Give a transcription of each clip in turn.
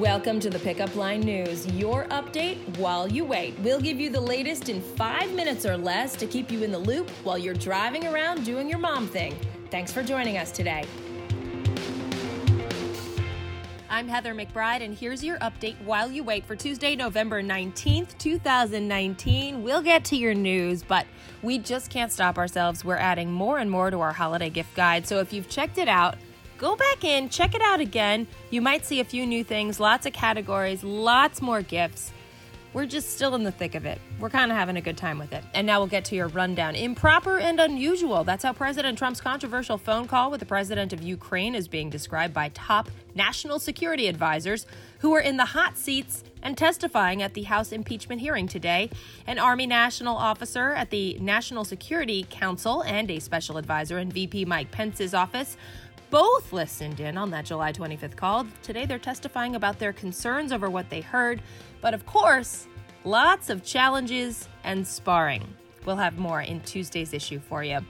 Welcome to the Pickup Line News, your update while you wait. We'll give you the latest in five minutes or less to keep you in the loop while you're driving around doing your mom thing. Thanks for joining us today. I'm Heather McBride, and here's your update while you wait for Tuesday, November 19th, 2019. We'll get to your news, but we just can't stop ourselves. We're adding more and more to our holiday gift guide. So if you've checked it out, go back in, check it out again. You might see a few new things, lots of categories, lots more gifts. We're just still in the thick of it. We're kind of having a good time with it. And now we'll get to your rundown. Improper and unusual. That's how President Trump's controversial phone call with the president of Ukraine is being described by top national security advisors who are in the hot seats and testifying at the House impeachment hearing today. An Army national officer at the National Security Council and a special advisor in VP Mike Pence's office both listened in on that July 25th call. Today they're testifying about their concerns over what they heard, but of course, lots of challenges and sparring. We'll have more in Tuesday's issue for you.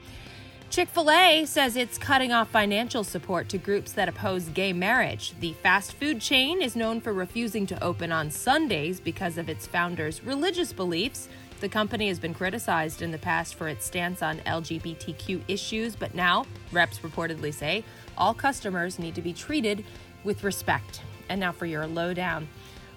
Chick fil A says it's cutting off financial support to groups that oppose gay marriage. The fast food chain is known for refusing to open on Sundays because of its founders' religious beliefs. The company has been criticized in the past for its stance on LGBTQ issues, but now reps reportedly say all customers need to be treated with respect. And now for your lowdown.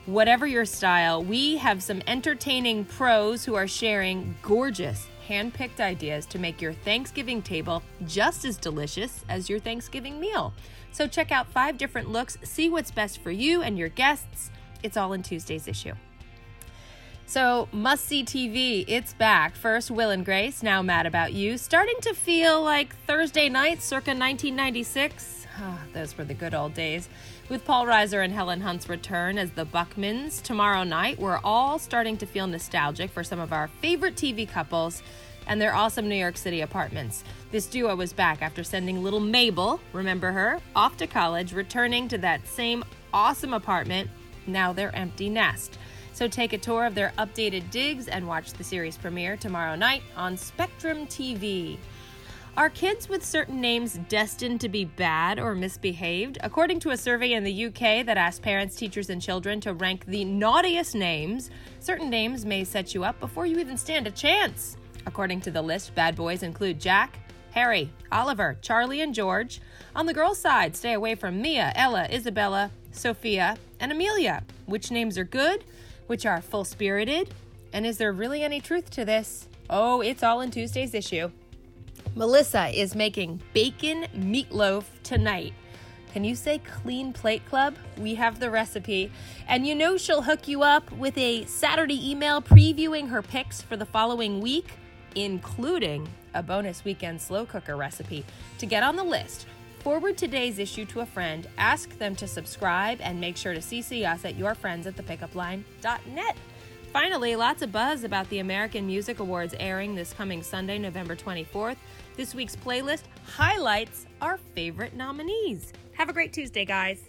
Whatever your style, we have some entertaining pros who are sharing gorgeous hand-picked ideas to make your Thanksgiving table just as delicious as your Thanksgiving meal. So check out five different looks, see what's best for you and your guests. It's all in Tuesday's issue. So, must see TV, it's back. First, Will and Grace, now mad about you. Starting to feel like Thursday night circa 1996. Oh, ah, those were the good old days. With Paul Reiser and Helen Hunt's return as the Buchmans tomorrow night, we're all starting to feel nostalgic for some of our favorite TV couples and their awesome New York City apartments. This duo was back after sending little Mabel, remember her, off to college, returning to that same awesome apartment, now they're empty nest. So take a tour of their updated digs and watch the series premiere tomorrow night on Spectrum TV. Are kids with certain names destined to be bad or misbehaved? According to a survey in the UK that asked parents, teachers, and children to rank the naughtiest names, certain names may set you up before you even stand a chance. According to the list, bad boys include Jack, Harry, Oliver, Charlie, and George. On the girls' side, stay away from Mia, Ella, Isabella, Sophia, and Amelia. Which names are good? Which are full spirited. And is there really any truth to this? Oh, it's all in Tuesday's issue. Melissa is making bacon meatloaf tonight. Can you say Clean Plate Club? We have the recipe. And you know she'll hook you up with a Saturday email previewing her picks for the following week, including a bonus weekend slow cooker recipe. To get on the list, Forward today's issue to a friend, ask them to subscribe, and make sure to CC us at yourfriends at thepickupline.net. Finally, lots of buzz about the American Music Awards airing this coming Sunday, November 24th. This week's playlist highlights our favorite nominees. Have a great Tuesday, guys.